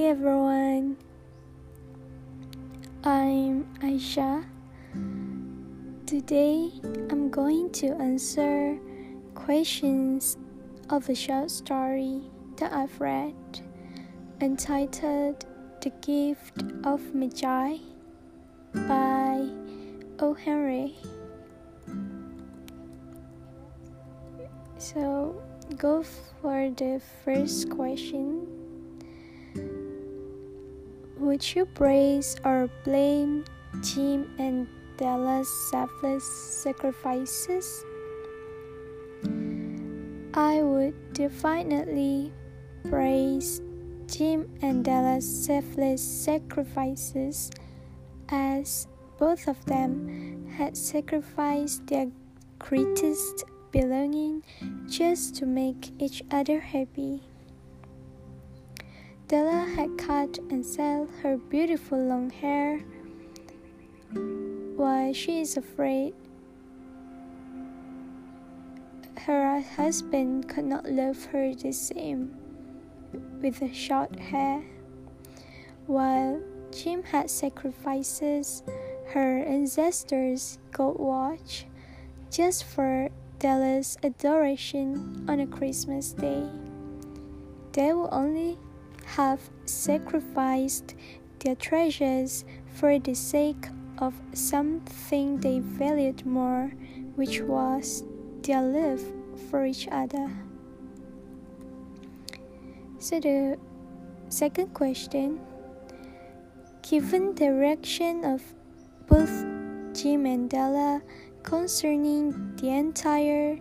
Hi everyone, I'm Aisha. Today I'm going to answer questions of a short story that I've read entitled The Gift of Magi by O. Henry. So, go for the first question. Would you praise or blame Jim and Della's selfless sacrifices? I would definitely praise Jim and Della's selfless sacrifices as both of them had sacrificed their greatest belonging just to make each other happy. Della had cut and set her beautiful long hair while she is afraid her husband could not love her the same with the short hair. While Jim had sacrifices her ancestors' gold watch just for Della's adoration on a Christmas day. They would only have sacrificed their treasures for the sake of something they valued more, which was their love for each other. So, the second question given the reaction of both Jim and Della concerning the entire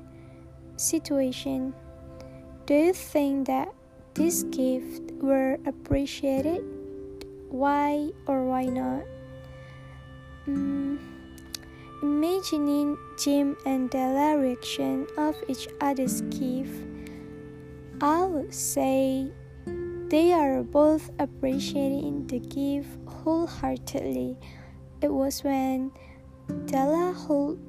situation, do you think that this gift were appreciated? Why or why not? Mm, imagining Jim and Della reaction of each other's gift, I would say they are both appreciating the gift wholeheartedly. It was when Della held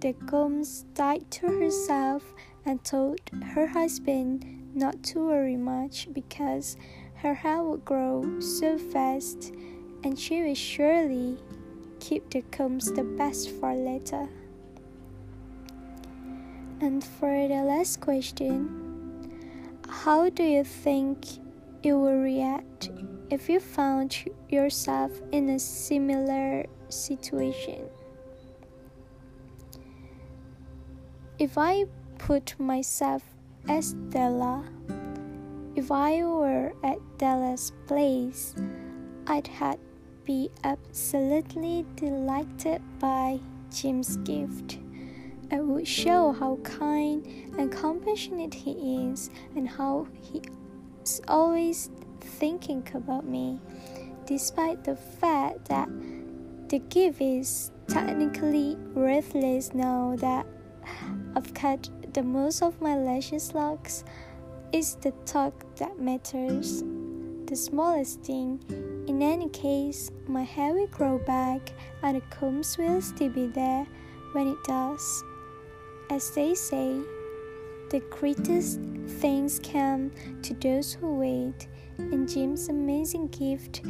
the combs tight to herself and told her husband not to worry much because her hair would grow so fast and she would surely keep the combs the best for later. And for the last question, how do you think you will react if you found yourself in a similar situation? If I put myself as Della, if I were at Della's place, I'd have be absolutely delighted by Jim's gift. It would show how kind and compassionate he is and how he is always thinking about me, despite the fact that the gift is technically worthless now that I've cut the most of my lashes locks. is the talk that matters. The smallest thing. In any case, my hair will grow back and the combs will still be there when it does. As they say, the greatest things come to those who wait, and Jim's amazing gift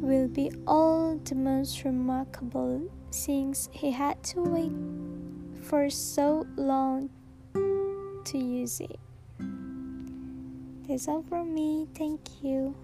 will be all the most remarkable since he had to wait for so long to use it. That's all from me. Thank you.